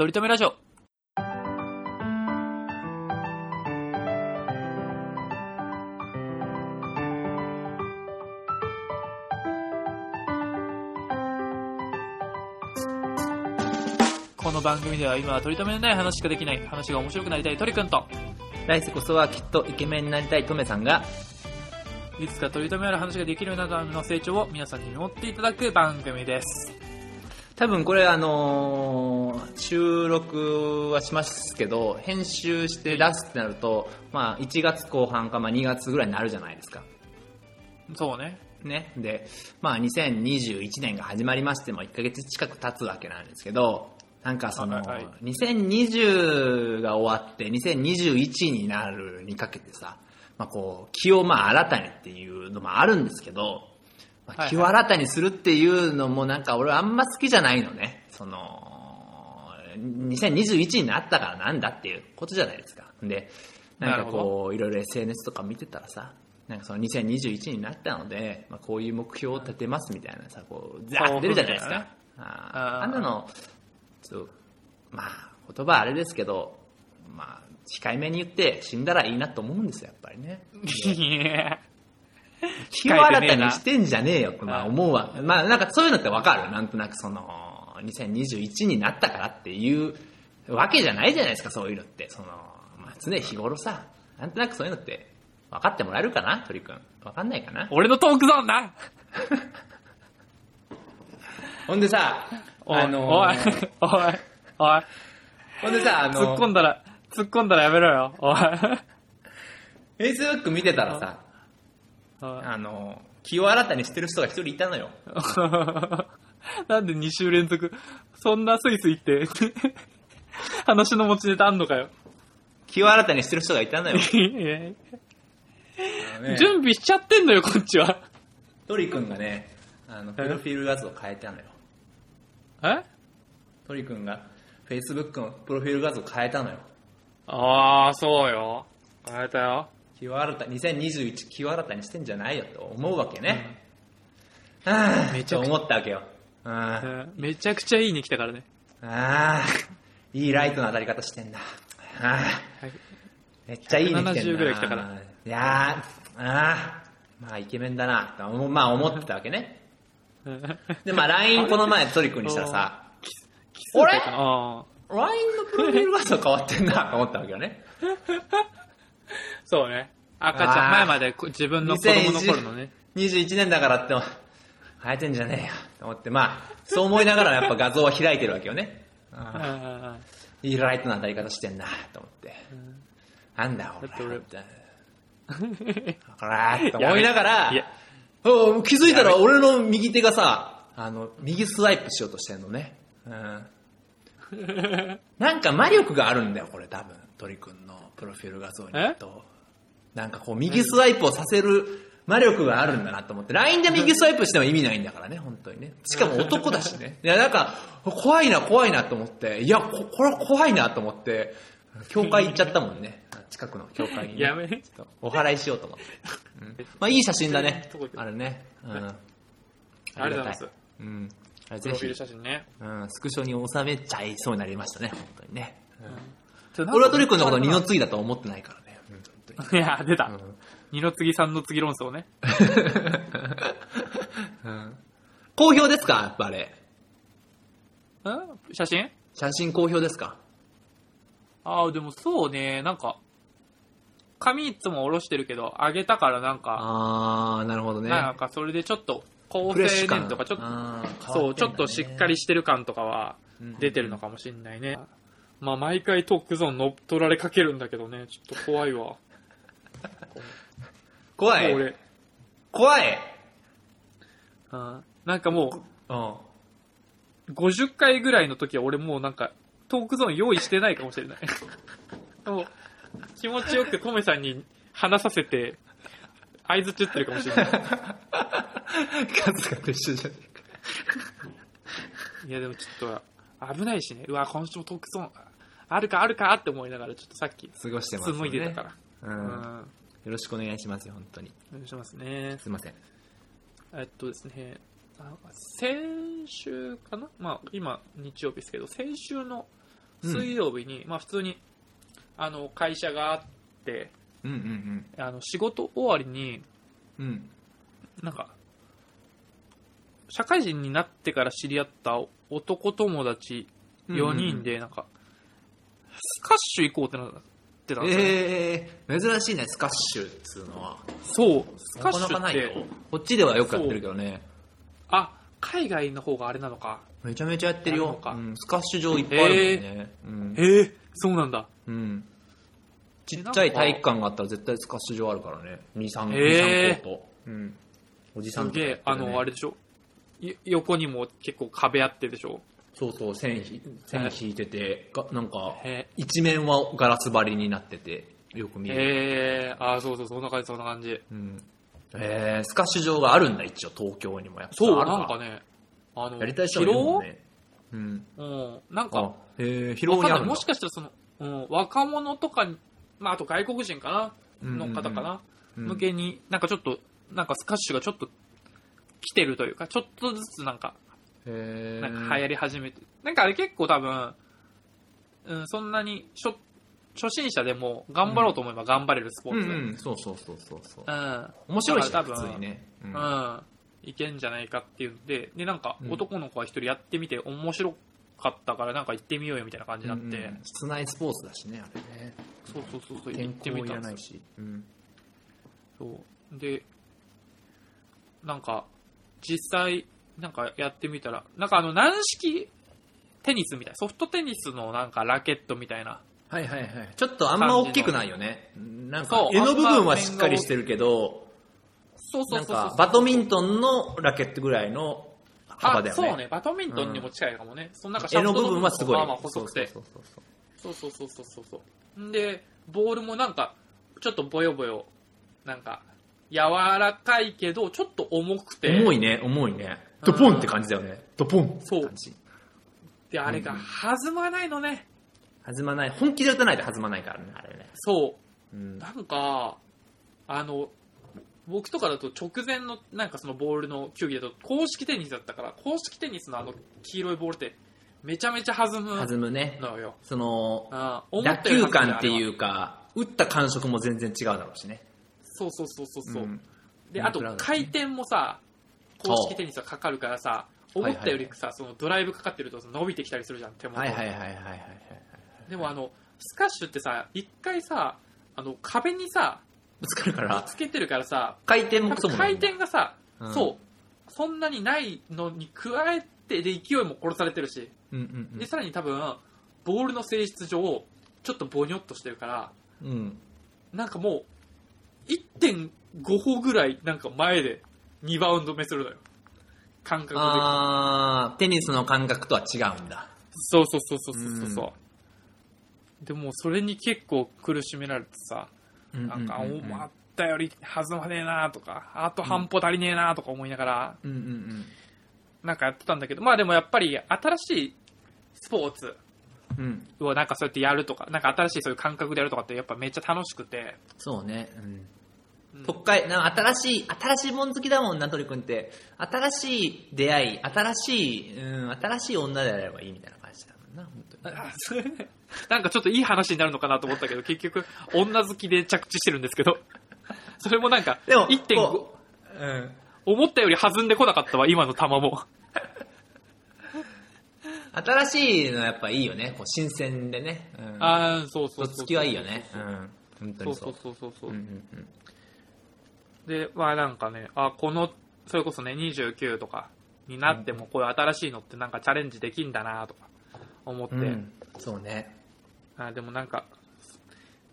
とりとめラジオ。この番組では今は取り留めのない話しかできない話が面白くなりたい鳥くんと来世こそはきっとイケメンになりたいトメさんが、いつか取り留めある話ができるようになるための成長を皆さんに見守っていただく番組です。多分これあのー収録はしますけど、編集して出すってなると、まあ1月後半かまあ2月ぐらいになるじゃないですか。そうね。ね。で、まあ2021年が始まりましても1ヶ月近く経つわけなんですけど、なんかその、はいはい2020が終わって2021になるにかけてさ、まあこう、気をまあ新たにっていうのもあるんですけど、ま気を新たにするっていうのもなんか俺あんま好きじゃないのね。その、2021になったからなんだっていうことじゃないですか。で、なんかこう、いろいろ SNS とか見てたらさ、なんかその2021になったので、まあ、こういう目標を立てますみたいなさ、こう、ザーって出るじゃないですか。ああんなの、ちょっと、まあ、言葉あれですけど、まあ、控えめに言って死んだらいいなと思うんですよ、やっぱりね。気を新たにしてんじゃねえよって思うわ。まあなんかそういうのってわかるなんとなくその、2021になったからっていうわけじゃないじゃないですか、そういうのって。その、まあ常日頃さ、なんとなくそういうのって分かってもらえるかな鳥くん。分かんないかな俺のトークゾーンなほんでさ、あのおい、おい、おい、ほんでさ、あ突っの、込んだら、突っ込んだらやめろよ。おい。Facebook 見てたらさ、あの、気を新たにしてる人が一人いたのよ。なんで2週連続、そんなスイスイって、話の持ちネタあんのかよ。気を新たにしてる人がいたのよ。いやいあのねや準備しちゃってんのよ、こっちは。鳥くんがね、あの、プロフィール画像を変えたのよ。え？鳥くんが Facebook のプロフィール画像を変えたのよ。ああ、そうよ。変えたよ。気を新た、2021気を新たにしてんじゃないよって思うわけね。ああ、めちゃくちゃと思ったわけよ。めちゃくちゃいいね来たからね。あ、ああいいライトの当たり方してんだ。ああ、はいめっちゃいいね来てん170な。ぐらい来たからいやー、ああ、まあイケメンだな、とまあ思ってたわけね。で、まあ LINE この前鳥くんにしたらさ、俺 LINE のプロフィール画像変わってんな、と思ったわけよね。ーそうね。赤ちゃん、前までこ自分の子供の頃のね。21年だからって、変えてんじゃねえよ、と思って、まあ、そう思いながらやっぱ画像は開いてるわけよね。あうんあいいライトな当たり方してんな、と思って。なんだ、俺。だって俺みたいなほらーって思いながら気づいたら俺の右手がさ、あの、右スワイプしようとしてんのね。うん。なんか魔力があるんだよ、これ多分。鳥くんのプロフィール画像に。なんかこう、右スワイプをさせる魔力があるんだなと思って。LINE で右スワイプしても意味ないんだからね、本当にね。しかも男だしね。いや、なんか、怖いな、怖いなと思って。いや、ここれは怖いなと思って、教会行っちゃったもんね。近くの教会に、ね。やめちょっとお払いしようと思って。うんまあ、いい写真だねあれね。うん。ありがとうございます。うん。あれぜひ写真ね。うん、スクショに収めちゃいそうになりましたね、本当にね。ちょ俺はトリ君のこと二の次だと思ってないからね。いや、出た。うん二の次三の次論争ね。うん好評ですか？やっぱあれ。ん？写真？写真好評ですか？ああ、でもそうね、なんか、髪いつも下ろしてるけど、上げたからなんか、あー、なるほどね。なんかそれでちょっと、高フレッシュ感青年とかちょっと、あーそう、ちょっとしっかりしてる感とかはうん出てるのかもしんないね。まあ、毎回トークゾーン乗っ取られかけるんだけどね、ちょっと怖いわ。怖い俺、怖いうんなんかもうん。う、50回ぐらいの時は俺もうなんか、トークゾーン用意してないかもしれない。もう、気持ちよくトメさんに話させて、合図打ってるかもしれない。数がと一緒じゃねえか。いやでもちょっと、危ないしね。うわ、今週もトークゾーン、あるかあるかって思いながら、ちょっとさっき、過ごしてます、ね。紡いでたから。う。うんん。よろしくお願いしますよ、本当に。お願いしますね。すいません。えっとですね、あ先週かな？まあ、今、日曜日ですけど、先週のうん水曜日に、まあ普通に、あの、会社があって、うんうんあの、仕事終わりに、うん。うん。なんか、社会人になってから知り合った男友達4人で、なんか、スカッシュ行こうってなってたんですよね。ええー、珍しいね、スカッシュっつうのは。そう、スカッシュって。こっちではよくやってるけどね。あ、海外の方があれなのか。めちゃめちゃやってるよ。うん、スカッシュ場いっぱいあるもんね。うんええそうなんだ。うん。ちっちゃい体育館があったら絶対スカッシュ場あるからね。2、3、へー2 3コート。うん。おじさんすげえ、あの、あれれでしょ？い横にも結構壁あってでしょ？そうそう、線ひ線引いてて、がなんか、へ一面はガラス張りになってて、よく見える。ええあ、そうそう、そんな感じ、そんな感じ。うん。えー、スカッシュ場があるんだ、一応、東京にもやっぱそう、あるなんかね、あの、やりたい人がいるもん疲ね。うん。労うん、なんあか、、へえ、わかんない。広尾にあるんだ。もしかしたらその、うん、若者とかに、まあ、あと外国人かな？の方かな、うん。向けに、なんかちょっと、なんかスカッシュがちょっと来てるというか、ちょっとずつなんか、へーなんか流行り始めて、なんかあれ結構多分、うん、そんなに初、初心者でも頑張ろうと思えば頑張れるスポーツ。うんうん、そうそうそうそうそう。うん。面白いし、多分通にね。うんうん。いけんじゃないかっていうんで、で、なんかうん男の子は一人やってみて面白かったからなんか行ってみようよみたいな感じになって、うんうん室内スポーツだしね、あれね。そうそうそうそう、行天ってみたんですないし。うん。そう。で、なんか、実際、なんかやってみたら、なんかあの、軟式テニスみたい、ソフトテニスのなんかラケットみたいな。はいはいはい。ちょっとあんま大きくないよね。なんか、柄の部分はしっかりしてるけど、そうそうそうそうバドミントンのラケットぐらいの幅だよね。そうね、バドミントンにも近いかもね。そのなんかの部分はすごい。まあ細くて。そうそうそうそうそうそうで、ボールもなんか、ちょっとぼよぼよ、なんか、柔らかいけど、ちょっと重くて。重いね、重いね。ドポンって感じだよね。ドポンってそう感じ。で、あれが弾まないのね。弾まない。本気で打たないと弾まないからね、あれね。そう。うん。なんか、あの、僕とかだと直前のなんかそのボールの球技だと公式テニスだったから、公式テニスのあの黄色いボールってめちゃめちゃ弾む弾むね。のよ。その、打球感っていうか、打った感触も全然違うだろうしね。そうそうそうそうそう。んで、あと回転もさ、公式テニスはかかるからさ、う思ったよりさ、そのドライブかかってると伸びてきたりするじゃん、手元。はいはいはいはいはいはい。でもあの、スカッシュってさ、一回さ、あの、壁にさ、ぶつかるから、つけてるからさ、回転も回転がさ、うんそう、そんなにないのに加えて、で、勢いも殺されてるし、うんうんで、さらに多分、ボールの性質上、ちょっとボニョっとしてるから、うん。うん。なんかもう、1.5歩ぐらい、なんか前で2バウンド目するのよ。感覚で。あー、テニスの感覚とは違うんだ。そうそうそうそうそうそう。でも、それに結構苦しめられてさ、なんか、思ったより弾まねえなとか、あと半歩足りねえなとか思いながら、うんうんなんかやってたんだけど、まあでもやっぱり新しいスポーツうん。うん。をなんかそうやってやるとか、なんか新しいそういう感覚でやるとかってやっぱめっちゃ楽しくて、そうね。うん。うん特会、な新しい、新しいもん好きだもんな、鳥くんって。新しい出会い、新しい、うん、新しい女であればいいみたいな感じだもんな、本当に。あそれねなんかちょっといい話になるのかなと思ったけど、結局、女好きで着地してるんですけど、それもなんか、でも、1.5こ、ううん。思ったより弾んでこなかったわ、今の球も。新しいのやっぱいいよね。こう新鮮でね。うん。ああ、そうそうそうきはいいよね。うん。本当そうにそう。そうそうそうそう。うんうんうん。で、まあなんかね、あ、この、それこそね、29とかになっても、こういう新しいのってなんかチャレンジできんだなとか思って、うん、そうね。あでもなんか、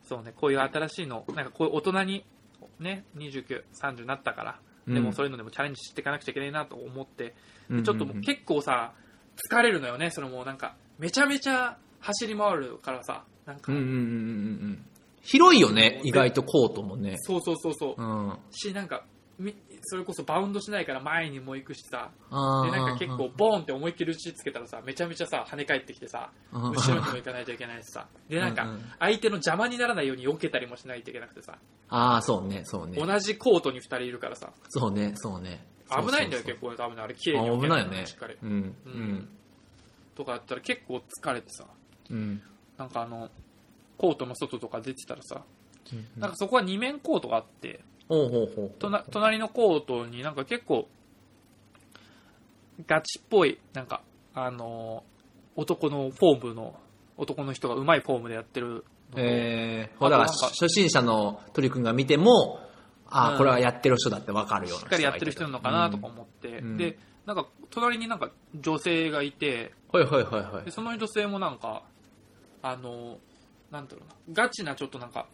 そうね、こういう新しいの、なんかこういう大人に、ね、29、30になったから、でもそういうのでもチャレンジしていかなくちゃいけないなと思って、でちょっともう結構さ、疲れるのよね、そのもうなんか、めちゃめちゃ走り回るからさ、なんか、広いよね、意外とコートもね。そうそうそうそう、うん。し、なんか、みそれこそバウンドしないから前にも行くしさ、あで、なんか結構、ボーンって思いっきり打ちつけたらさ、めちゃめちゃさ、跳ね返ってきてさ、うん後ろにも行かないといけないしさ、で、なんか相手の邪魔にならないように避けたりもしないといけなくてさ、ああ、そうね、そうね。同じコートに2人いるからさ、そうね、そうね。危ないんだよ、結構、多分ねあれ、綺麗に危ないよねしっかり。。うん。ううんん。とかやったら結構疲れてさ、うん。なんかあの、コートの外とか出てたらさ、なんかそこは二面コートがあって、隣のコートになんか結構、ガチっぽい、なんか、あのー男のフォームの、男の人が上手いフォームでやってるえー、ほら、あとなんか初心者の鳥くんが見ても、ああ、うん。これはやってる人だってわかるようなしっかりやってる人なのかなとかうん思って、うん。で、なんか、隣になんか女性がいて、はいはいはいはい。で。その女性もなんか、あの、なんだろうな、ガチなちょっとなんか、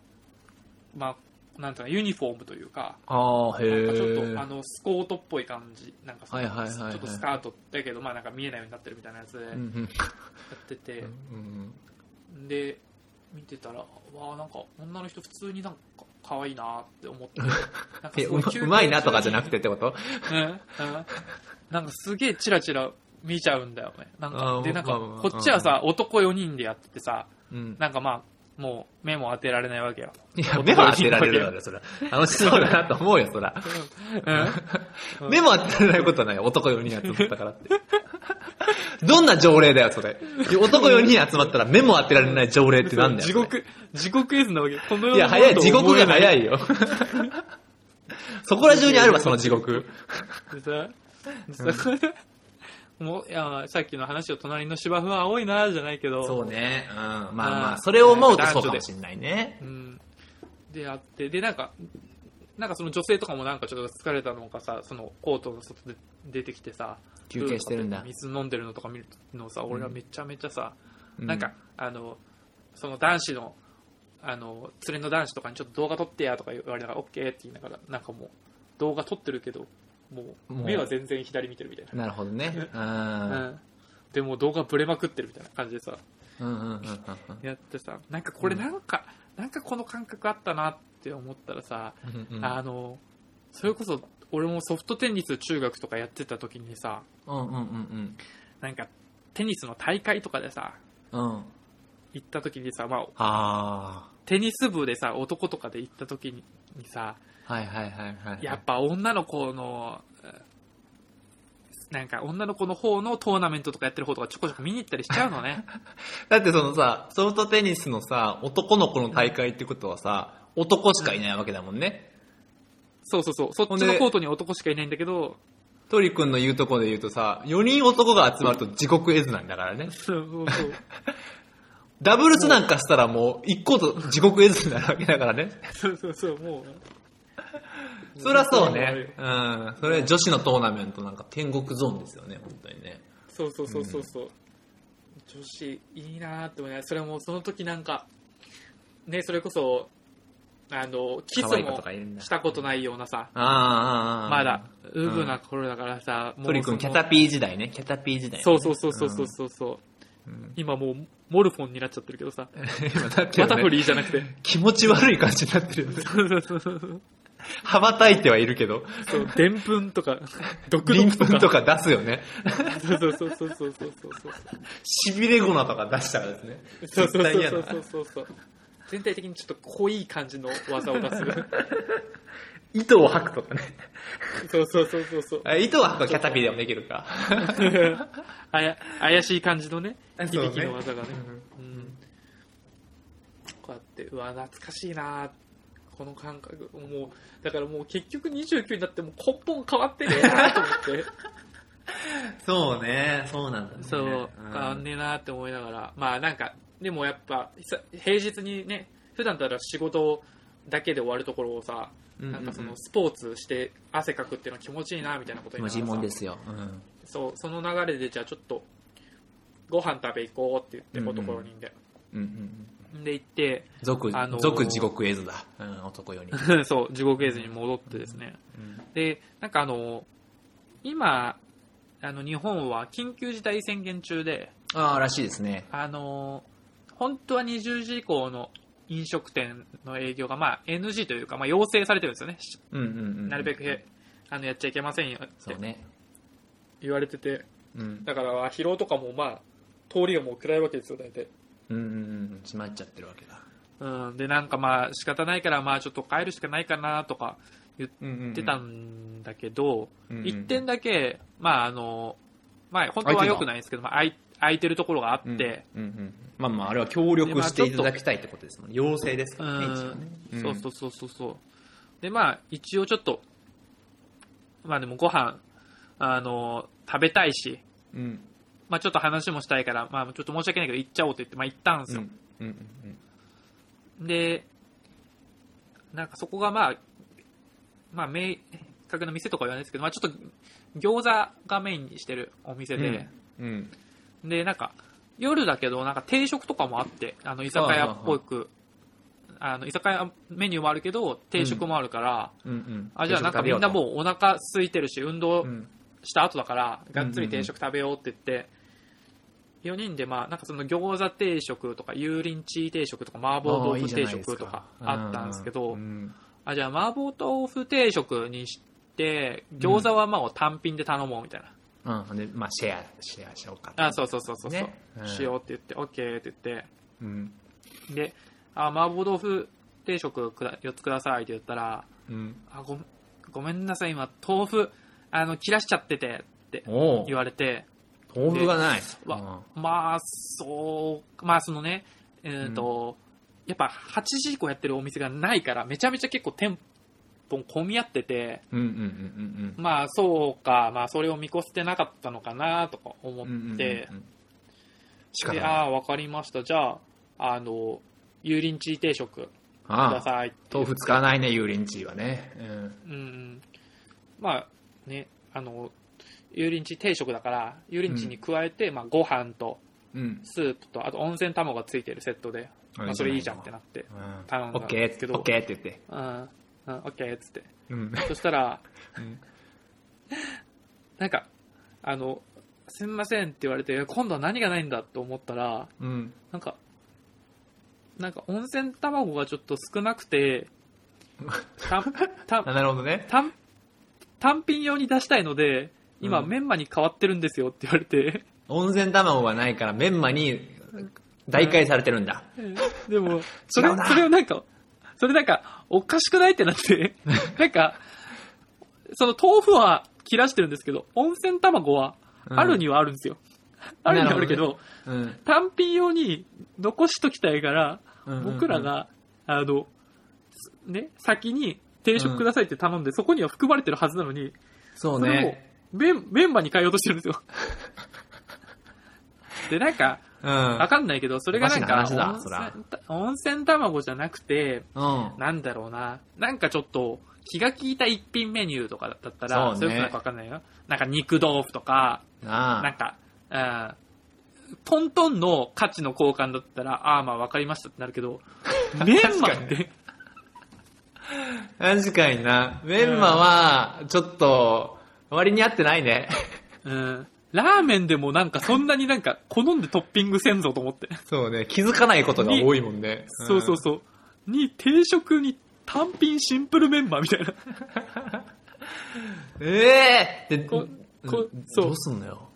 まあ、なんていうの、ユニフォームというか、ああ、へなんかちょっえと、あ。の、スコートっぽい感じ、なんかそのはいはいはいはい。ちょっとスカートだけど、まあなんか見えないようになってるみたいなやつでやうんうん。ってて、うんで、見てたら、わあなんか女の人普通になんか可愛いなって思って、なんかえうますご休憩うまいなとかじゃなくてってこと？うんうん。なんかすげえチラチラ見ちゃうんだよね。なんあー、かで、なんかまあまあ、こっちはさ、男4人でやっててさ、うん。なんかまあ、もう目も当てられないわけよ。いや、目は当てられるよね、それ。楽しそうだなと思うよ、そら。うん目も当てられないことはないよ、男4人集まったからって。どんな条例だよ、それ。男4人集まったら目も当てられない条例ってなんだよ。地獄、地獄絵図なわけ。この世いや、早い、地獄が早い。いよ。そこら中にあるわ、その地獄。でさ、でもう、いや、さっきの話を隣の芝生は青いな、じゃないけど、そうね。うん。まあまあ、うんそれを思うとそうかもしんないね。うん。で、あって、で、なんか、なんかその女性とかもなんかちょっと疲れたのかさ、そのコートの外で出てきてさ、休憩してるんだ水飲んでるのとか見るのさ、俺がめちゃめちゃさ、うんなんか、あの、その男子の、あの、連れの男子とかにちょっと動画撮ってやとか言われながら、オッケーって言いながら、なんかもう、動画撮ってるけど、もう、目は全然左見てるみたいなるほどね。うん。な。うん。でも動画ブレまくってるみたいな感じでさ、うんうんうんうんやってさ、なんかこれなんか、なんかこの感覚あったなって思ったらさ、うんうん。あの、それこそ、俺もソフトテニス中学とかやってた時にさ、うんうんうんなんか、テニスの大会とかでさ、うん。うん。行った時にさ、まあ、あテニス部でさ、男とかで行った時ににさ、あ。はいはいはいはい。やっぱ女の子の、なんか女の子の方のトーナメントとかやってる方とかちょこちょこ見に行ったりしちゃうのね。だってそのさ、ソフトテニスのさ、男の子の大会ってことはさ、男しかいないわけだもんね。そうそうそう。そっちのコートに男しかいないんだけど、トリ君の言うとこで言うとさ、4人男が集まると地獄絵図なんだからね。そうそうそう。ダブルスなんかしたらもう1個と地獄絵図になるわけだからね。そうそうそう、もう。そりゃそうね。うん。それ女子のトーナメントなんか天国ゾーンですよね、本当にね。そうそうそうそうそう。女子いいなーって思いなそれもその時なんか、ね、それこそ、あの、キスもしたことないようなさ、まだ、ウブな頃だからさ、トリ君、キャタピピー時代ね。キャタピー時代、ね。そうそうそうそうそうそうそう。うん。今もう、モルフォンになっちゃってるけどさ、今だって、バタフね、リーじゃなくて。気持ち悪い感じになってるよね。そうそうそうそう。羽ばたいてはいるけど、そう、でんぷんとか、毒リン毒とか。とか出すよね。そうそうそうそうそうそうそう。しびれ粉とか出したらですね。そうそうそうそうそうそう。全体的にちょっと濃い感じの技を出す。糸を吐くとかね。そうそうそうそうそう。あ糸を吐くとキャタピーでもできるか。あや怪しい感じのね、響きの技がね。うん。こうやって、うわ、懐かしいなこの感覚。もう、だからもう結局29になっても根本変わってねえなと思って。そうね、そうなんだね。そう、変わんねえなって思いながら。まあなんか、でもやっぱ、さ平日にね、普段だったら仕事だけで終わるところをさ、なんかそのスポーツして汗かくっていうのは気持ちいいなみたいなこと気持ちいいんですよ。うん。そう、その流れでじゃあちょっと、ご飯食べ行こうって言って、男4人で。うんうんうん。で行って、俗、あのー俗地獄絵図だ。うん、男より。そう、地獄絵図に戻ってですね。で、なんかあの、今、あの、日本は緊急事態宣言中で、ああ、らしいですね。あの、本当は20時以降の飲食店の営業が、まあ、NG というか、まあ、要請されてるんですよね。うんうんうん。なるべくへ、あの、やっちゃいけませんよってそうね。言われてて、うん。だから、疲労とかも、まあ、通りがもう暗いわけですよ、大体。うんうんうん。閉まっちゃってるわけだ。うん、で、なんかまあ、仕方ないから、まあ、ちょっと帰るしかないかな、とか言っうんうんうんてたんだけど、うんうん一点だけ、まあ、あの、まあ、本当は良くないんですけど、まあ、空い空いてるところがあって、うんうんうんまあまあ、あれは協力していただきたいってことですもんね。要請ですからね、うん一応ね。そうそうそうそうそう。で、まあ、一応ちょっと、まあでもご飯、あの、食べたいし、うん。うん。まあちょっと話もしたいから、まあちょっと申し訳ないけど行っちゃおうって言って、まあ行ったんですよ。うん。うんうんで、なんかそこがまあ、まあ明確な店とかは言わないですけど、まあちょっと餃子がメインにしてるお店で、うん。うん。で、なんか夜だけど、なんか定食とかもあって、あの居酒屋っぽく、あの居酒屋メニューもあるけど、定食もあるから、うんうん。あ、じゃあなんかみんなもうお腹空いてるし、運動うん。した後だから、がっつり定食食べようって言って、4人でまあ、なんかその餃子定食とか、油淋鶏定食とか、麻婆豆腐定食とかあったんですけどう、ん。あ、じゃあ麻婆豆腐定食にして、餃子はまあ単品で頼もうみたいな。うん。で、まあ、シェア、シェアしようか。あ、そうそうそうそうそう、ねうんしようって言って、オッケーって言って、うん。で、あ、麻婆豆腐定食くだ4つくださいって言ったら、うん。あ、ごごめんなさい、今、豆腐、あの、切らしちゃってて、ってお言われて、豆腐がない。わまあ、そう、まあそのね、えっ、と、やっぱ8時以降やってるお店がないから、めちゃめちゃ結構店舗混み合ってて、うんうんうんうんまあそうか、まあそれを見越してなかったのかなとか思うん。うんうんうんって、で。ああ、わかりました。じゃあ、あの、油淋鶏定食くだああ。さいって豆腐使わないね、油淋鶏はね。うん。うんうん。まあね、あの、油淋鶏定食だから、油淋鶏に加えて、まあご飯とうん。スープと、あと温泉卵がついてるセットで、まあそれいいじゃんってなって。うん頼んだオッケーんですけどオッケーって言って。うん、うん、オッケーっつって。うん。そしたら、うんなんか、あの、すみませんって言われて、今度は何がないんだと思ったら、うん。なんか、なんか温泉卵がちょっと少なくて、たたあなるほどね。単単品用に出したいので、今、うん。メンマに変わってるんですよって言われて、温泉卵がないからメンマに代替されてるんだ。でも、それ違うな。それをなんか、それなんか、おかしくないってなって、なんか、その豆腐は切らしてるんですけど、温泉卵はうん。あるにはあるんですよ。あるにはあるけど、うん。単品用に残しときたいから、うんうんうん。僕らが、あの、ね、先に定食くださいって頼んで、そこには含まれてるはずなのに、そうね。メンメンマに変えようとしてるんですよ。で、なんか、うん。わかんないけど、それがなんかおかしな話だ温泉、温泉卵じゃなくて、うん。なんだろうな、なんかちょっと、気が利いた一品メニューとかだったら、そうねれこそなんかわかんないよ。なんか肉豆腐とか、あなんか、うん、トントンの価値の交換だったら、ああ、まあわかりましたってなるけど、メンマって、確かにな。メンマは、ちょっと、割に合ってないね。うん、ラーメンでもなんかそんなになんか好んでトッピングせんぞと思って。そうね。気づかないことが多いもんね。そうそうそう。に、定食に単品シンプルメンマみたいな。うん。ええでここうんそうどうすんのよ。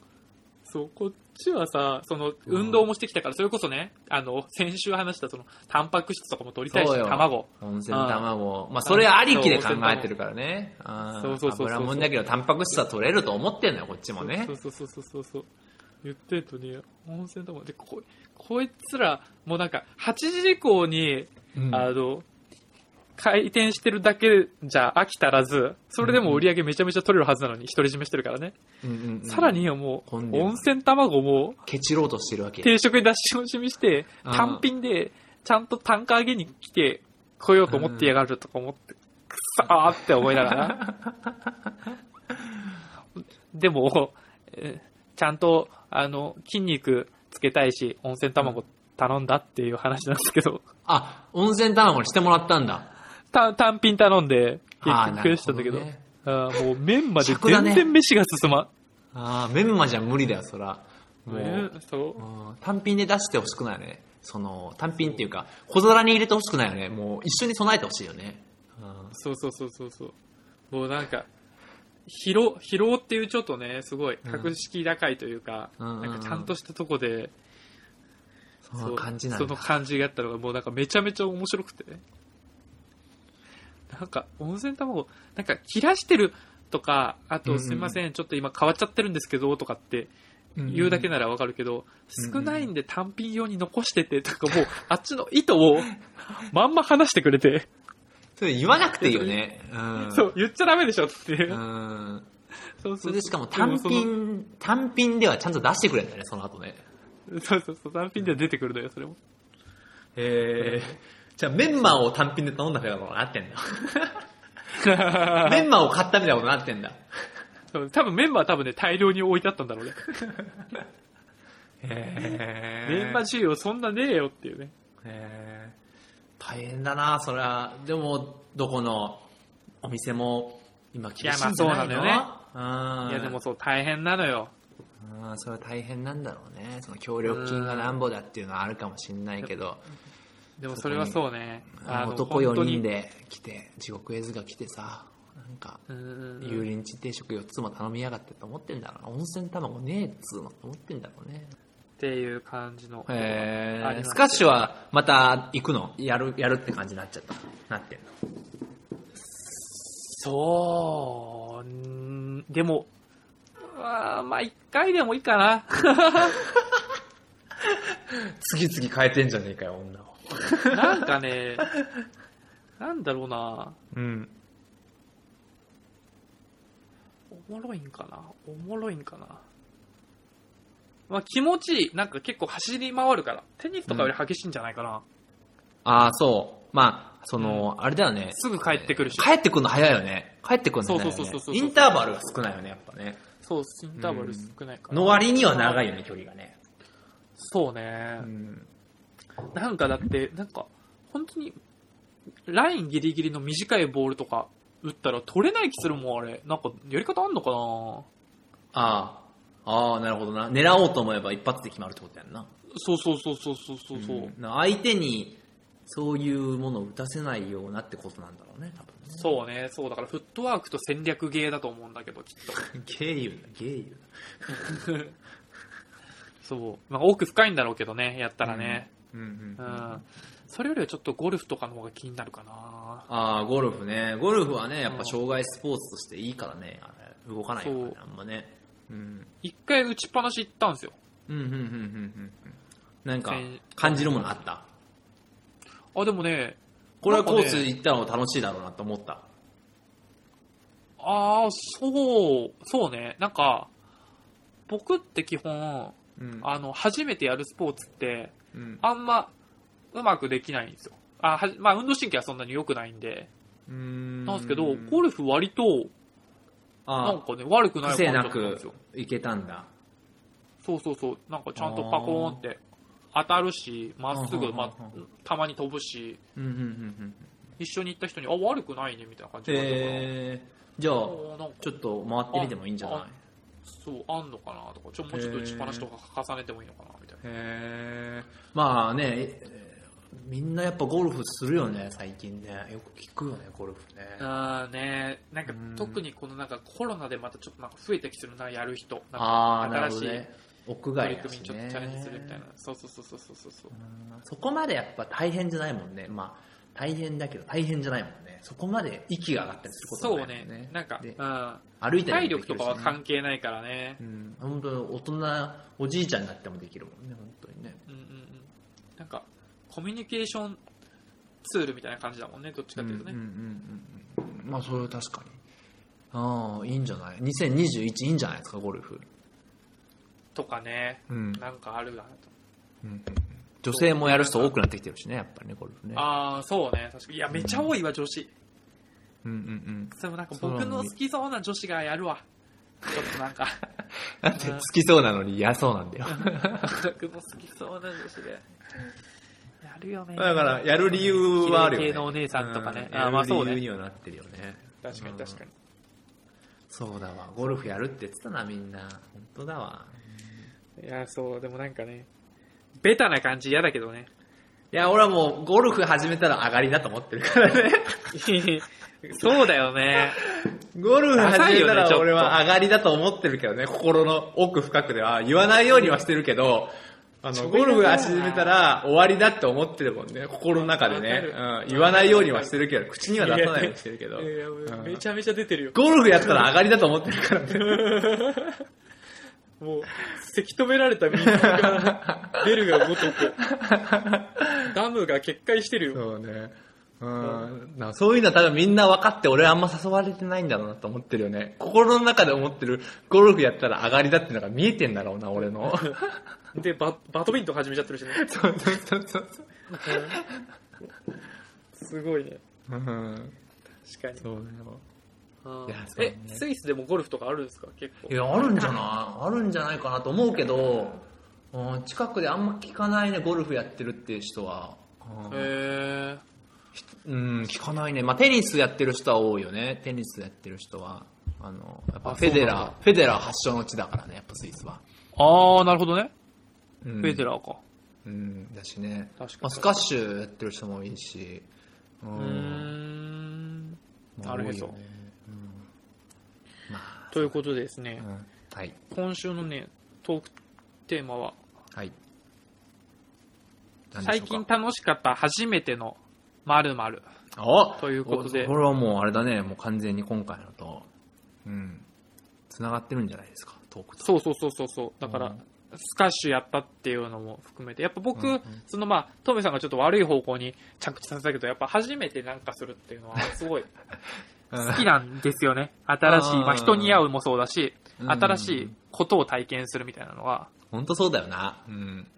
そう、こっちはさ、その、運動もしてきたから、それこそね、あの、先週話したその、タンパク質とかも取りたいし、卵。温泉卵。まあ、それありきで考えてるからね。そうそうそうそう油もんだけど、タンパク質は取れると思ってんのよ、こっちもねそう。そうそうそうそうそう。言ってるとね、温泉卵。で、こ、こいつら、もうなんか、8時以降に、うんあの、回転してるだけじゃ飽き足らず、それでも売り上げめちゃめちゃ取れるはずなのに、独り占めしてるからね。うんうんうんさらにもう、温泉卵も、ケチろうとしてるわけ。定食に出し惜しみして、うん単品で、ちゃんと単価上げに来て、来ようと思ってやがるとか思って、くそーって思いながら。でも、えーちゃんと、あの、筋肉つけたいし、温泉卵頼んだっていう話なんですけど、あ、温泉卵にしてもらったんだ。た単品頼んで、結局したんだけど、なるほあーもう麺まで尺だね全然飯が進まん。ああ、メンマじゃ無理だよ、そら。もう、ねそう。うん単品で出してほしくないよね。その、単品っていうか、小皿に入れてほしくないよね。もう、一緒に備えてほしいよね。うんそうそうそうそうそう。もうなんか、疲労、疲労っていうちょっとね、すごい、格式高いというか、うんなんかちゃんとしたとこで、その感じな。その感じがあったのが、もうなんかめちゃめちゃ面白くて。なんか、温泉卵、なんか切らしてるとか、あとすいません、ちょっと今変わっちゃってるんですけど、とかって、言うだけならわかるけど、うん少ないんで単品用に残しててとかもう、あっちの意図をまんま話してくれて、それ言わなくていいよね。うん。そう、言っちゃダメでしょって。うん。そうそれでしかも単品、単品ではちゃんと出してくれるんだね、その後ね。そうそうそう、単品では出てくるのよ、それも。へえ。じゃあメンマを単品で頼んだみたいなことになってんだ。メンマを買ったみたいなことになってんだ。多分メンバー多分ね、大量に置いてあったんだろうね。へメンバー需要そんなねえよっていうね。大変だな、そりゃ。でも、どこのお店も今厳しいんじゃないの？いやまあそうなんだよねうんいやでもそう、大変なのよ。うんそれは大変なんだろうね。その協力金がなんぼだっていうのはあるかもしれないけど、でもそれはそうね。あの男4人。で来て、地獄絵図が来てさ、なんか、油淋鶏定食4つも頼みやがってと思ってんだろうな。温泉卵ねえっつうのと思ってんだろうね。っていう感じの。へありますスカッシュはまた行くの？やる、やるって感じになっちゃった？なってんの？そう、んでも、まあ一回でもいいかな。次々変えてんじゃねえかよ、女を。なんかね、なんだろうな。うん。おもろいんかなおもろいんかなまあ気持ちいい。なんか結構走り回るから。テニスとかより激しいんじゃないかな。ああ、そう。まあ、その、あれだよね。すぐ帰ってくるし。帰ってくるの早いよね。帰ってくるの早いよね。そうそうそうそうそうインターバルが少ないよね、やっぱね。そう、インターバル少ないから。の割には長いよね、距離がね。そうね。ん。なんかだって、なんか、本当に、ラインギリギリの短いボールとか打ったら取れない気するもん、あれ。なんか、やり方あんのかな？ああ。ああ、なるほどな。狙おうと思えば一発で決まるってことやんな。そうそうそうそうそうそう。そううん相手に、そういうものを打たせないようなってことなんだろうね、多分ね。そうね、そう。だからフットワークと戦略ゲーだと思うんだけど、きっと。ゲイ言うな、ゲイ言うな。そう。まあ、奥深いんだろうけどね、やったらね。うんうんう。うんん。それよりはちょっとゴルフとかの方が気になるかな。ああ、ゴルフね。ゴルフはね、やっぱ障害スポーツとしていいからね。動かないからねあんまね。うん。一回打ちっぱなし行ったんですよ。うん、うん、うん、うん、うん。なんか先、感じるものあった？あ、でもね、これはコース行ったら楽しいだろうなと思った。ああ、そう、そうね。なんか、僕って基本、うんあの、初めてやるスポーツって、うん。あんま、うまくできないんですよ。あはじまあ、運動神経はそんなに良くないんで。ななんですけど、ゴルフ割と、なんあかね、悪くあ、ない感じだったんですよ。いけたんだ。そうそうそう。なんかちゃんとパコーンって当たるし、まっすぐ、うんうんうんうんま、たまに飛ぶし、うん、うん、うん、うん。一緒に行った人に、あ、悪くないね、みたいな感じで。えー、じゃあ、ちょっと回ってみてもいいんじゃない？あそう、あんのかなとか、ちょ、もうちょっと打ちっぱなしとか重ねてもいいのかなみたいな。へーまあね、えーみんなやっぱゴルフするよね、最近ね。よく聞くよね、ゴルフね。あーねなんかうん特にこのなんかコロナでまたちょっとなんか増えてきてるな、やる人。なんああ、か新しい。屋取り外だし組みにちょっとチャレンジするみたいなね。。そうそうそうそうそうそうそこまでやっぱ大変じゃないもんね。まあ、大変だけど大変じゃないもんね。そこまで息が上がったりすることそうはないもんね。なんか、でうん。歩いたり体力とかは関係ないからねう。ん、本当に大人、おじいちゃんになってもできるもんね、本当にね。うんうんうん。なんか、コミュニケーションツールみたいな感じだもんね、どっちかっていうとね。うんうんうんうんまあ、それは確かに。ああ、いいんじゃない ?2021 いいんじゃないですか、ゴルフ。とかね、うんなんかあるなと。女性もやる人多くなってきてるしね、やっぱりね、ゴルフね。ああ、そうね。確かに。いや、めっちゃ多いわ、女子。うんうんうん。それもなんか僕の好きそうな女子がやるわ。ちょっとなんか、なんで好きそうなのに嫌そうなんだよ。僕の好きそうな女子が。やるよね。だから、やる理由はあるよね。系のお姉さんとかねうんあーまあそうね理由にはなってるよね。確かに確かに。そうだわ。ゴルフやるって言ってたな、みんな。本当だわ。いや、そう、でもなんかね、ベタな感じ嫌だけどね。いや、俺はもう、ゴルフ始めたら上がりだと思ってるからね。そうだよね。ゴルフ始めたら俺は上がりだと思ってるけどね、心の奥深くでは。言わないようにはしてるけど、あの、ゴルフ始めたら終わりだって思ってるもんね、心の中でね。うわん、言わないようにはしてるけど、口には出さないようにしてるけど。いやいやうんめちゃめちゃ出てるよ。ゴルフやったら上がりだと思ってるからね。もう、せき止められた水が出るがごとく、ダムが決壊してるよ。そうね。うん。なそういうのは多分みんな分かって俺はあんま誘われてないんだろうなと思ってるよね。心の中で思ってるゴルフやったら上がりだっていうのが見えてんだろうな、俺の。で、ババドミントン始めちゃってるしね。そうそうそうそう。すごいね。うん。確かに。そうだよ。え、スイスでもゴルフとかあるんですか？結構。いや、あるんじゃないあるんじゃないかなと思うけど、うん近くであんま聞かないね、ゴルフやってるっていう人は。うんへうん、聞かないね。まあ、テニスやってる人は多いよね。テニスやってる人は。あの、やっぱあフェデラー、フェデラー発祥の地だからね、やっぱスイスは。ー。あー、なるほどね。うん、フェデラーか。うん、だしね。確かにまあ、スカッシュやってる人もいいし。うん。まあなるへそ多いよねということでですねう、ん、はい。今週のね、トークテーマは、はい。最近楽しかった初めての〇〇。おということでおこれはもうあれだね、もう完全に今回のと、うん、繋がってるんじゃないですか、トークと。そうそうそうそうそう。だからうん、スカッシュやったっていうのも含めて、やっぱ僕、うんうんそのまあ、トメさんがちょっと悪い方向に着地させたけど、やっぱ初めてなんかするっていうのは、すごい好きなんですよね。新しい、うんまあ人に会うもそうだし、うん新しいことを体験するみたいなのは、本当そうだよな。うん。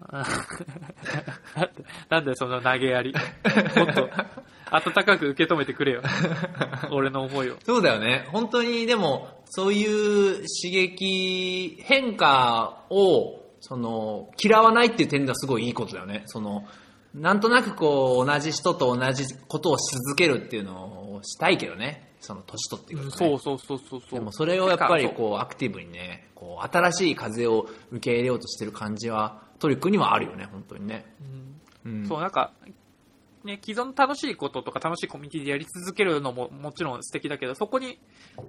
なんでその投げやり。もっと、温かく受け止めてくれよ。俺の思いを。そうだよね。本当に、でも、そういう刺激、変化を、その、嫌わないっていう点ではすごいいいことだよね。その、なんとなくこう、同じ人と同じことをし続けるっていうのをしたいけどね。その、年取ってと、ね。そうそうそうそうそう。でもそれをやっぱりこう、アクティブにね、こう、新しい風を受け入れようとしてる感じは、トリックにはあるよね、本当にね。そううん。そう、なんか、ね、既存の楽しいこととか楽しいコミュニティでやり続けるのももちろん素敵だけど、そこに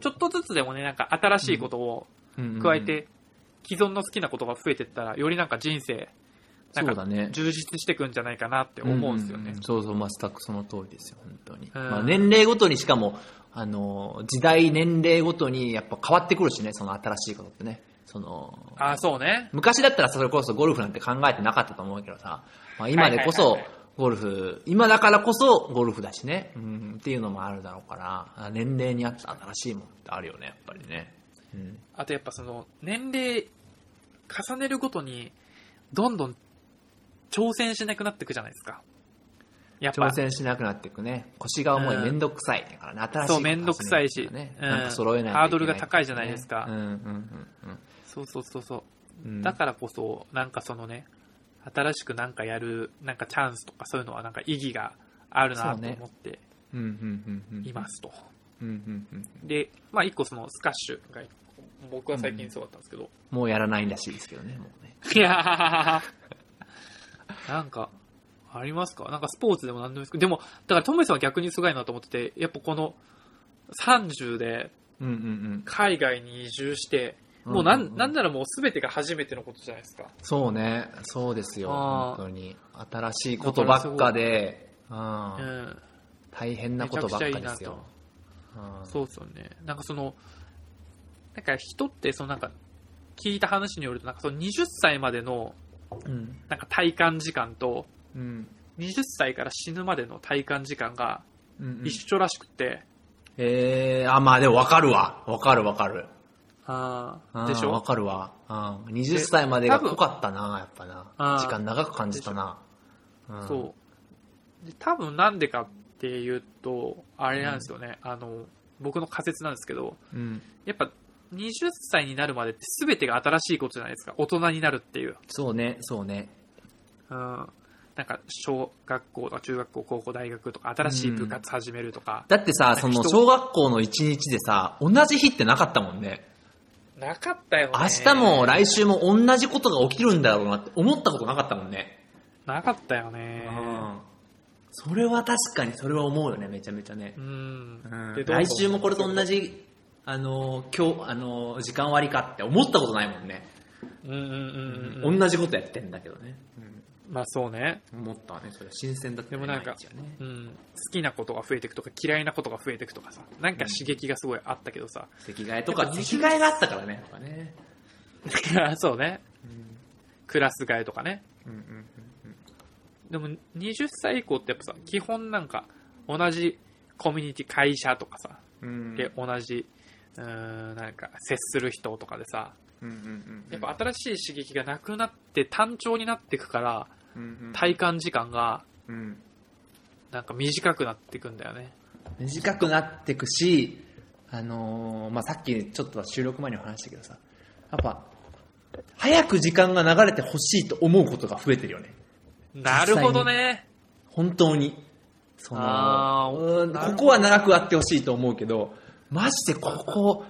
ちょっとずつでもね、なんか新しいことをうん加え、て、既存の好きなことが増えていったら、よりなんか人生、なんかそうだね。充実していくんじゃないかなって思うんですよね。うそうそう、まあ、全くその通りですよ、本当に。うんまあ、年齢ごとにしかも、あの、時代、年齢ごとにやっぱ変わってくるしね、その新しいことってね。その、ああ、そうね。昔だったらそれこそゴルフなんて考えてなかったと思うけどさ、まあ、今でこそゴルフ、今だからこそゴルフだしね、うん、っていうのもあるだろうから、あ年齢に合った新しいものってあるよね、やっぱりね。うん、あとやっぱその、年齢重ねるごとに、どんどん挑戦しなくなっていくじゃないですか。やっぱ挑、戦しなくなっていくね。腰が重い、うんめんどくさいだからね、新しいことそうめんどくさいしねうんなんか揃えないといけない、ハードルが高いじゃないですかうんうんうんそうそうそうそう。うん。だからこそ、なんかそのね、新しくなんかやる、なんかチャンスとかそういうのはなんか意義があるなと思ってうんうんうんうん。いますと。うんうんうん。で、まあ一個そのスカッシュが、僕は最近そうだったんですけど、もうやらないらしいですけどね、もうね。いやーなんか、ありますか？なんかスポーツでも何でもいいですけど、でも、だからトメさんは逆にすごいなと思ってて、やっぱこの30で。海外に移住して、うんもうなん、なんならもう全てが初めてのことじゃないですか。そうね、そうですよ、本当に。新しいことばっかで、うんうん。大変なことばっかですよ。うんそうですよね。なんかその、なんか人って、そのなんか、聞いた話によると、なんかその20歳までの、うん。なんか体感時間と、うん。20歳から死ぬまでの体感時間がうんうん一緒らしくて、えー、あ、まあでもわかるわ。わかるわかる。あうんあ、でしょ？わかるわ。うん20歳までが濃かったな、やっぱな時間長く感じたな。うんそう。で多分なんでかっていうと、あれなんですよね、あの、僕の仮説なんですけど、うん。やっぱ20歳になるまでって全てが新しいことじゃないですか。大人になるっていう。そうね、そうね。うん。なんか、小学校とか中学校、高校、大学とか、新しい部活始めるとか。だってさ、その人小学校の一日でさ、同じ日ってなかったもんね。なかったよね。明日も来週も同じことが起きるんだろうなって思ったことなかったもんね。なかったよね。それは確かにそれは思うよね、めちゃめちゃねう。ん来週もこれと同じ、あの、今日、あの、時間割りかって思ったことないもんね。うんうんうんうん。同じことやってんだけどね。まあそうね。思ったわね、それ新鮮だったねでもなんかねうん。好きなことが増えていくとか、嫌いなことが増えていくとかさ。なんか刺激がすごいあったけどさ。席替えとか、席替えがあったからね、やっぱね。そうね。クラス替えとかね。うんうんでも20歳以降ってやっぱさ、基本なんか同じコミュニティ会社とかさ、うんで同じ、うーん、なんか接する人とかでさ、うんうんうんやっぱ新しい刺激がなくなって単調になっていくから、うんうん体感時間がうんなんか短くなっていくんだよね。短くなってくし、あのーまあ、さっきちょっと収録前にも話したけどさ、やっぱ、早く時間が流れてほしいと思うことが増えてるよね。なるほどね。本当に。その、ここは長くあってほしいと思うけど、マジでここ、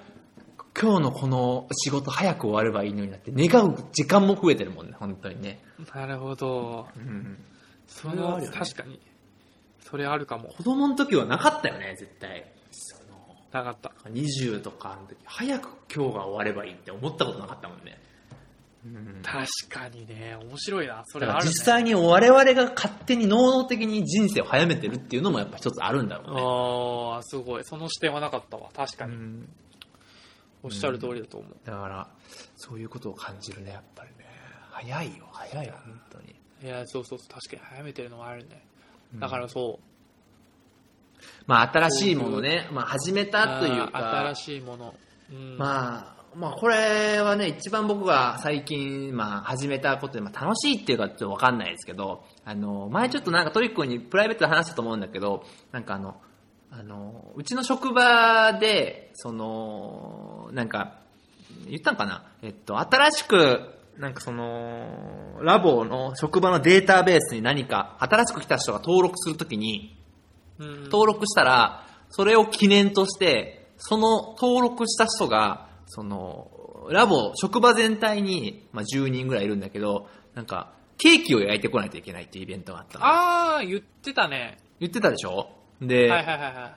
今日のこの仕事早く終わればいいのになって願う時間も増えてるもんね、本当にね。なるほど。うん、その、れは確かに。それあるかも。子供の時はなかったよね、絶対。そのなかった。20とかの時、早く今日が終わればいいって思ったことなかったもんね。うん確かにね、面白いな。そだれある、ね。実際に我々が勝手に能動的に人生を早めてるっていうのもやっぱ一つあるんだろうね。ああ、すごい。その視点はなかったわ。確かに。うんおっしゃる通りだと思う。だから、そういうことを感じるね、やっぱりね。早いよ、早いよ、本当に。いや、そうそうそう。確かに早めてるのはあるね。だからそう。まあ、新しいものね、まあ、始めたというか新、しいもの。うん。まあ、まあ、これはね、一番僕が最近、まあ、始めたことで、まあ、楽しいっていうかちょっとわかんないですけど、あの、前ちょっとなんかトリックにプライベートで話したと思うんだけど、なんかあの、あの、うちの職場で、その、なんか、言ったんかな？えっと、新しく、なんかその、ラボの職場のデータベースに何か、新しく来た人が登録するときに、うん、登録したら、それを記念として、その登録した人が、その、ラボ、職場全体に、まあ、10人ぐらいいるんだけど、なんか、ケーキを焼いてこないといけないっていうイベントがあったの。ああ、言ってたね。言ってたでしょ？で、はいはいはいは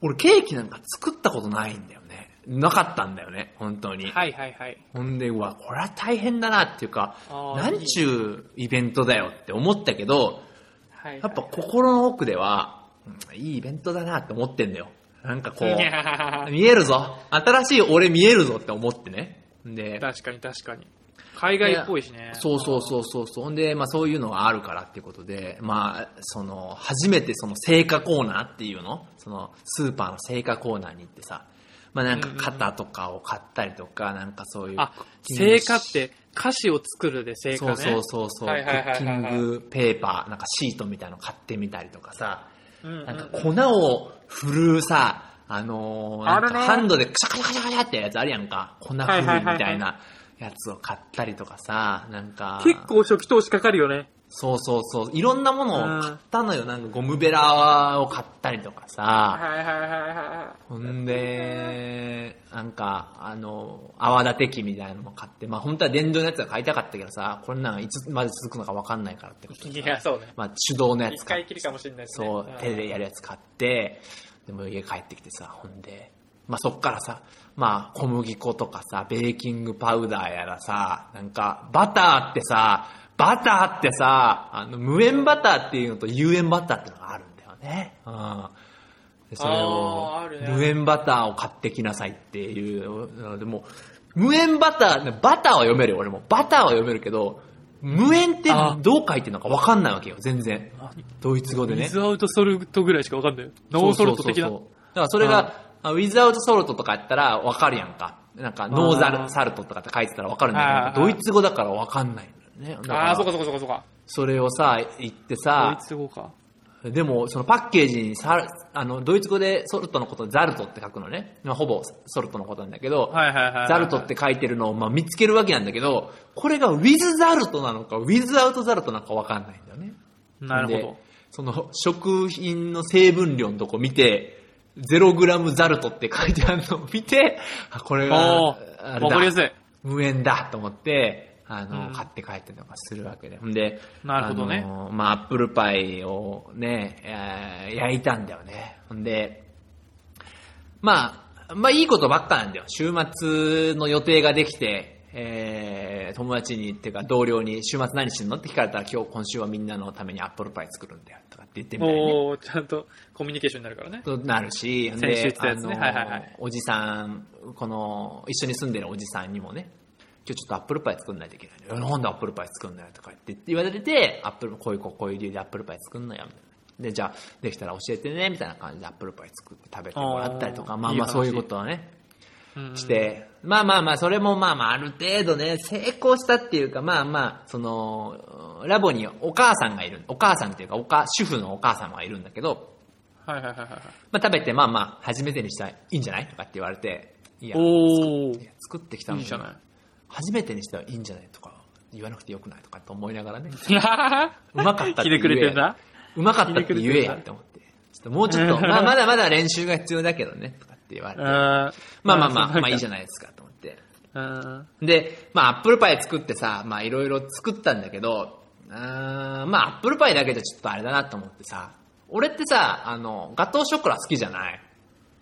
俺ケーキなんか作ったことないんだよね。なかったんだよね、本当に。い。はいはいはい。ほんで、うわ、これは大変だなっていうか、なんちゅうイベントだよって思ったけど、はいはいやっぱ心の奥では、うんいいイベントだなって思ってんだよ。なんかこう、見えるぞ。新しい俺見えるぞって思ってね。で、確かに確かに。海外っぽいしね。そうそうそうそうそう。ほんで、まあそういうのがあるからっていうことで、まあ、その、初めてその成果コーナーっていうの？その、スーパーの成果コーナーに行ってさ、まあなんか型とかを買ったりとか、なんかそういう。あ、成果って歌詞を作るで成果ね。そうそうそうそう、クッキングペーパー、なんかシートみたいの買ってみたりとかさ、なんか粉を振るさ、あのーハンドでクシャカシャカシャカシャってやつあるやんか。粉振るみたいなやつを買ったりとかさ、なんか。結構初期投資かかるよね。そうそうそう。いろんなものを買ったのよ。なんかゴムベラを買ったりとかさ。はいはいはいはほんで、なんか、あの、泡立て器みたいなのも買って、まあ本当は電動のやつが買いたかったけどさ、こんなんいつまで続くのかわかんないからってことでい。いや、そうね。まあ手動のや一つ買って回きりかもしれないですね。そう、手でやるやつ買って、でも家帰ってきてさ、ほんで、まあそっからさ、まあ小麦粉とかさ、ベーキングパウダーやらさ、なんかバターってさ、バターってさ、あの無塩バターっていうのと有塩バターっていうのがあるんだよね。うん。でそれを無塩バターを買ってきなさいっていうのでもう無塩バター、バターは読めるよ、俺も。バターは読めるけど、無塩ってあどう書いてるのか分かんないわけよ、全然。ドイツ語でね。 without salt ぐらいしかわかんないよ。 no salt 的なそう。そうそうだからそれが、あ without salt とかやったら分かるやんか。なんか、 no Salz salt とかって書いてたら分かるんだけど、ドイツ語だから分かんないね。ああ、そうかそうかそうかそうか。それをさ、言ってさ、ドイツ語か。でも、そのパッケージにさ、あの、ドイツ語で salt のこと Salz って書くのね。まあ、ほぼ salt のことなんだけど。 Salz って書いてるのを、まあ、見つけるわけなんだけど、これが with Salz なのか、 without Salz なのか分かんないんだよね。でなるほど。その食品の成分量のとこ見て、0グラムザルトって書いてあるのを見て、あ、これが、おあー、れだ、わかりやすい。無塩だと思って、あの、うん買って帰ったりとかするわけで。で、なるほどねあのまあ、アップルパイをね、えー焼いたんだよね。ほんで、まあ、まあいいことばっかなんだよ。週末の予定ができて、えー、友達に、っていうか同僚に週末何してんのって聞かれたら今日今週はみんなのためにアップルパイ作るんだよとかって言ってみたいね。おー、ちゃんとコミュニケーションになるからね。となるし、先週言ってたやつねあのはいはいはいおじさん、この、一緒に住んでるおじさんにもね、今日ちょっとアップルパイ作んないといけない。なんでアップルパイ作んないとか言って言われて、アップル、こういう、こういう理由でアップルパイ作んのよ、みたいな。で、じゃあ、できたら教えてね、みたいな感じでアップルパイ作って食べてもらったりとか、まあまあそういうことはね、うんして、まあまあまあ、それもまあまあ、ある程度ね、成功したっていうか、まあまあ、その、ラボにお母さんがいる。お母さんっていうか、おか主婦のお母様がいるんだけど、はいはいはいはい。まあ食べて、まあまあ、初めてにしたらいいんじゃない？とかって言われて、いや、お作ってきたのにいいじゃない。初めてにしてはいいんじゃないとか言わなくてよくないとかって思いながらね、うまかったってひねくれてんだうまかったって言えやって思って。ちょっともうちょっと、まあまだまだ練習が必要だけどね、とかって言われて。ままあまあまあ、まあいいじゃない。ですかと思って。うん。で、まあアップルパイ作ってさ、まあいろいろ作ったんだけど、あーまあアップルパイだけじゃちょっとあれだなと思ってさ、俺ってさ、あの、ガトーショコラ好きじゃない？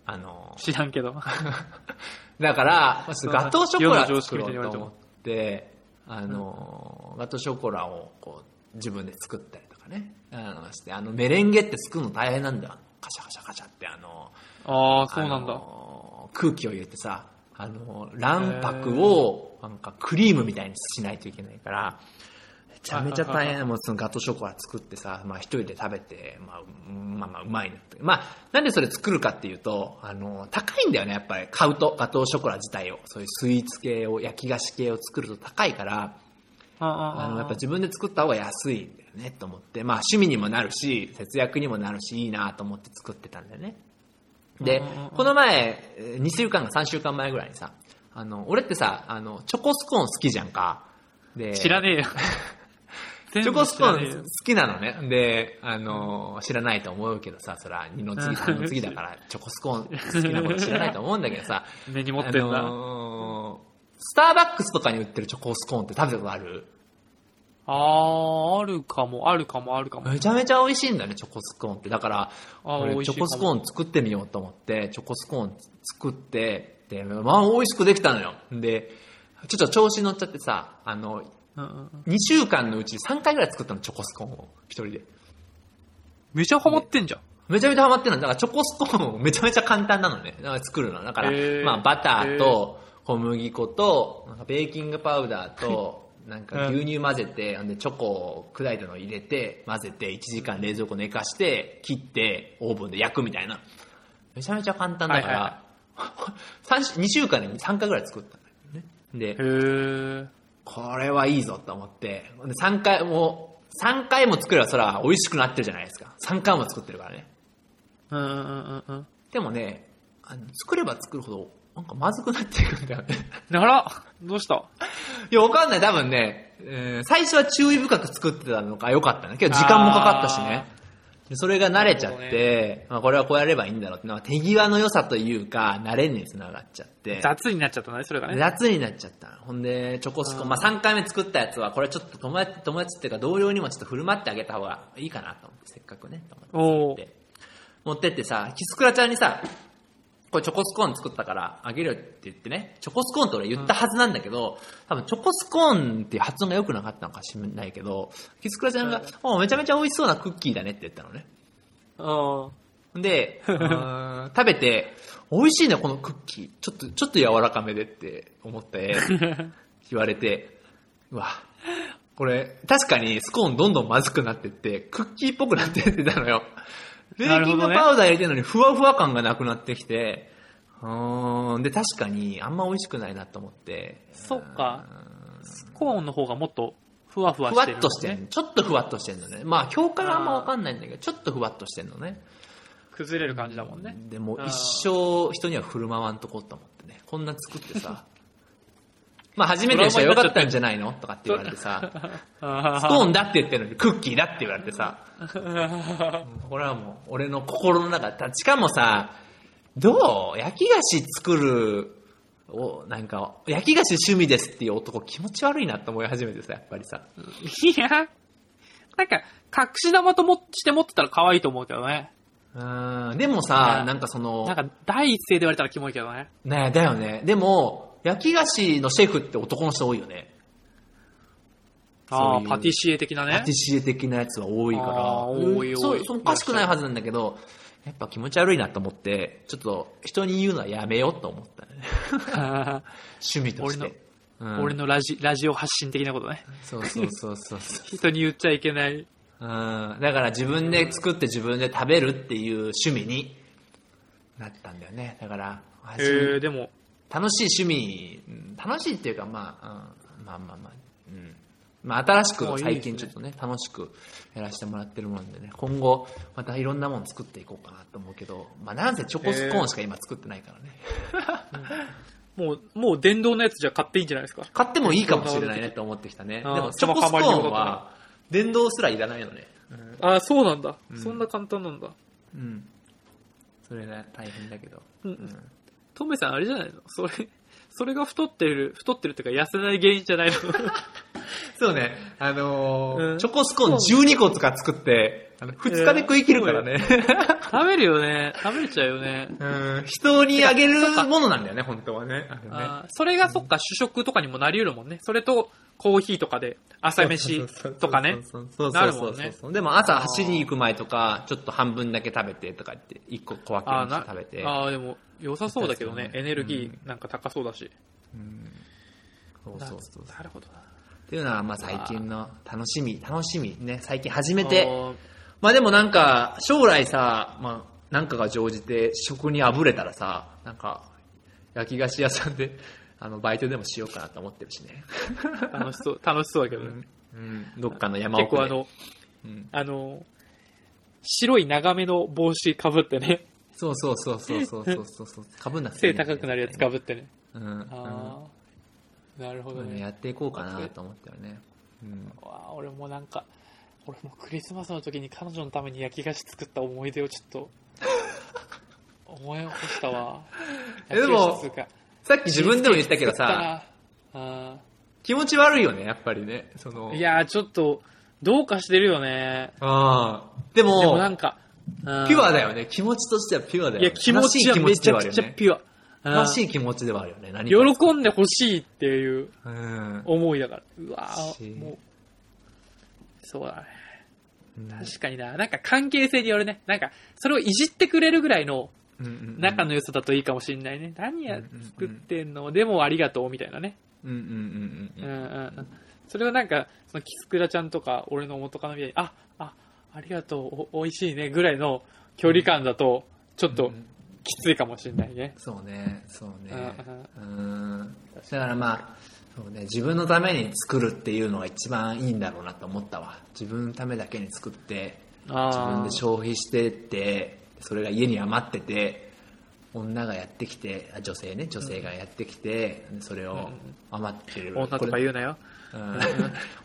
あの、知らんけど。だから、ガトーショコラ作ろうと思って、あの、ガトーショコラをこう自分で作ったりとかね、あのして、あのメレンゲって作るの大変なんだよ。カシャカシャカシャって、あの、ああ、そうなんだ。空気を入れてさ、あの、卵白をなんかクリームみたいにしないといけないから、めちゃめちゃ大変なもうそのガトーショコラ作ってさ、まあ一人で食べて、まあ、うんまあまあうまいなって。まあ、なんでそれ作るかっていうと、あの、高いんだよね、やっぱり買うと、ガトーショコラ自体を。そういうスイーツ系を、焼き菓子系を作ると高いから、あの、やっぱ自分で作った方が安いんだよね、と思って。まあ趣味にもなるし、節約にもなるし、いいなと思って作ってたんだよね。でこの前、えー2週間か3週間前ぐらいにさ、あの、俺ってさ、あの、チョコスコーン好きじゃんか。で、知らねえよ。チョコスコーン好きなのね。で、あの、知らないと思うけどさ、そら、二の次、三の次だから、チョコスコーン好きなこと知らないと思うんだけどさ、えよ根に持ってんだ。あのースターバックスとかに売ってるチョコスコーンって食べたことある？ああ、あるかも、あるかも、あるかも。めちゃめちゃ美味しいんだね、チョコスコーンって。だから、俺チョコスコーン作ってみようと思って、チョコスコーン作って、で、まあ美味しくできたのよ。で、ちょっと調子乗っちゃってさ、あの、2週間のうち3回ぐらい作ったの、チョコスコーンを。一人で。めちゃハマってんじゃん。めちゃめちゃハマってるの。だからチョコスコーンめちゃめちゃ簡単なのね。だから作るの。だから、まあバターと小麦粉と、なんかベーキングパウダーと、なんか牛乳混ぜて、ほんでチョコを砕いたのを入れて、混ぜて1時間冷蔵庫寝かして、切ってオーブンで焼くみたいな。めちゃめちゃ簡単だかはいはいら、三週2週間で3回ぐらい作ったのね。でへ、え。これはいいぞと思って、で3回も、3回も作ればそら美味しくなってるじゃないですか。3回も作ってるからね。うんうんうんうん。でもね、あの作れば作るほど、なんかまずくなっていくんだよね。あらどうした？いや、わかんない。多分ね、えー最初は注意深く作ってたのが良かったね。けど時間もかかったしね。でそれが慣れちゃって、まあこれはこうやればいいんだろうって、なんか手際の良さというか、慣れにつながっちゃって。雑になっちゃったね、それがね。夏になっちゃったのほんで、チョコスコまあ3回目作ったやつは、これちょっと友達、友達っていうか同僚にもちょっと振る舞ってあげた方がいいかなと思って、せっかくね、と思って。持ってってさ、キスクラちゃんにさ、これチョコスコーン作ったからあげるよって言ってね、チョコスコーンって俺言ったはずなんだけど、多分チョコスコーンっていう発音が良くなかったのかしれないけど、キスクラちゃんが、おめちゃめちゃ美味しそうなクッキーだねって言ったのね。うん。で、食べて、美味しいね、このクッキー。ちょっと、ちょっと柔らかめでって思って、言われて、うわ、これ、確かにスコーンどんどんまずくなってって、クッキーっぽくなってってたのよ。ベーキングパウダー入れてるのにふわふわ感がなくなってきて、うーん、で、確かにあんま美味しくないなと思って。そっか。スコーンの方がもっとふわふわふわしてる、っとしてんの。ちょっとふわっとしてんのね。まあ、境界はあんまわかんないんだけど、ちょっとふわっとしてんのね。崩れる感じだもんね。でも一生人には振る舞わんとこうと思ってね。こんな作ってさ。まあ初めてでしたよかったんじゃないのとかって言われてさ。あスコーンだって言ってるのにクッキーだって言われてさ。これはもう俺の心の中だしかもさ、どう？焼き菓子作る、お、なんか、焼き菓子趣味ですっていう男気持ち悪いなって思い始めてさ、やっぱりさ。いや、なんか、隠し玉ともして持ってたら可愛いと思うけどね。うん、でもさ、ねなんかその、なんか、第一声で言われたらキモいけどね。ねだよね。でも、焼き菓子のシェフって男の人多いよね。ああ、パティシエ的なねパティ。シエ的なやつは多いから。多いうん多いそおかしくないはずなんだけど、やっぱ気持ち悪いなと思って、ちょっと人に言うのはやめようと思ったね。趣味とし俺のて。うん俺のラジ、ラジオ発信的なことね。そうそうそうそうそう。人に言っちゃいけない。うん。だから自分で作って自分で食べるっていう趣味になったんだよね。だから、へー、でも、楽しい趣味、うん楽しいっていうか、まあ、うんまあまあまあ、うん。まあ、新しく最近ちょっとね、楽しくやらせてもらってるもんでね、今後、またいろんなもの作っていこうかなと思うけど、まあ、なんせチョコスコーンしか今作ってないからね。もう、もう電動のやつじゃ買っていいんじゃないですか。買ってもいいかもしれないねと思ってきたね。でも、チョコスコーンは、電動すらいらないのね。ああ、そうなんだ、うんそんな簡単なんだ。うん。それが大変だけど。うんうんトメさんあれじゃないの？それ、それが太ってる、太ってるっていうか痩せない原因じゃないの？そうね、あのーうん？チョコスコーン12個とか作って、あの2日で食い切るからね。食べるよね。食べれちゃうよね。うん人にあげるものなんだよね、本当はね。あれねそれがそっか主食とかにもなり得るもんね。それとコーヒーとかで朝飯とかね。そうそうなそうそうるもんねでも朝走りに行く前とか、ちょっと半分だけ食べてとか言って、1個小分けにして食べて。あー、でも良さそうだけどね。うんエネルギーなんか高そうだし。うんそうそうそう。なるほどな。っていうのは、まあ最近の楽しみ、楽しみね、最近始めて、まあでもなんか、将来さ、まあ、なんかが生じて食にあぶれたらさ、なんか、焼き菓子屋さんで、あの、バイトでもしようかなと思ってるしね。楽しそう、楽しそうだけどね。うん。どっかの山奥で。結構あの、うん、あの、白い長めの帽子かぶってね。そうそうそうそうそうそうそう。かぶんなくて、背高くなるやつかぶってね。うん、ああなるほどね。やっていこうかなと思ったよね、うん、わ俺もなんか俺もクリスマスの時に彼女のために焼き菓子作った思い出をちょっと思い起こしたわ。でもさっき自分でも言ったけどさ気持ち悪いよねやっぱりね。その。いやちょっとどうかしてるよね。ああでもでもなんかピュアだよね。気持ちとしてはピュアだよね。いや、気持ちはめちゃくちゃピュア。楽しい気持ちではあるよね。何か喜んでほしいっていううん。思いだから。うわもう、そうだね。うん確かにな。なんか関係性によるね。なんか、それをいじってくれるぐらいの仲の良さだといいかもしんないね。何や作ってんの？でもありがとうみたいなね。うんうんうんううんんうん。うんうん。それをなんか、そのキスクラちゃんとか俺の元カノみたいに、あ、あ、ありがとう、お、美味しいねぐらいの距離感だと、ちょっときついかもしんないね。そうね、そうね。ううん。だからまあ、そうね、自分のために作るっていうのが一番いいんだろうなと思ったわ。自分のためだけに作って、自分あで消費してって、それが家に余ってて、女がやってきて、あ女性ね、女性がやってきて、それを余ってる。女とか言うなよ。うん、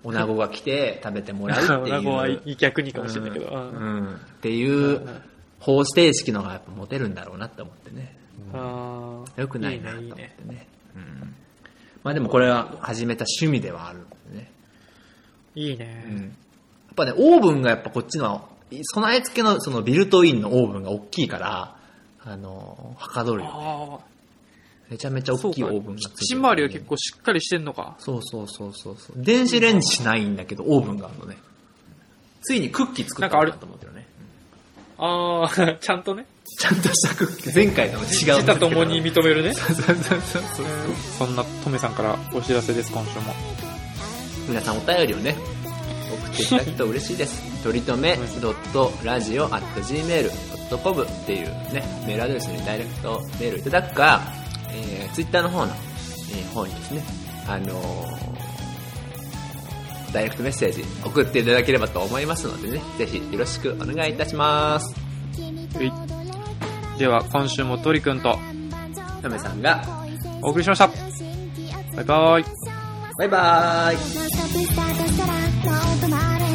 女子が来て食べてもらうっていう。女子は逆にかもしれないけど。ううんんうんっていう方程式のがやっぱモテるんだろうなって思ってね。あーよくないなと思っていいねね。うんまあでもこれは始めた趣味ではあるんでね。いいね。いいね。うんやっぱね、オーブンがやっぱこっちの、備え付けのそのビルトインのオーブンが大きいから、あの、はかどるよね。めちゃめちゃ大きいオーブンがついてキッるチン周りは結構しっかりしてんのか。そうそうそうそうそう。電子レンジしないんだけど、オーブンがあるのね。ついにクッキー作ったなと思ってるね。ああ、ちゃんとね。ちゃんとしたクッキー。前回とも違自う。他ともに認めるね。そうそうそうそう。そんなトメさんからお知らせです、今週も。皆さんお便りをね、送っていただくと嬉しいです。とりとめ .radio.gmail.com っていうね、メールアドレスにダイレクトメールいただくか、えー、ツイッターの方の、えー方にですね、あのーダイレクトメッセージ送っていただければと思いますのでね、ぜひよろしくお願いいたします。はい。では、今週もトリくんとトメさんが、お送りしました。バイバイ。バイバーイ。「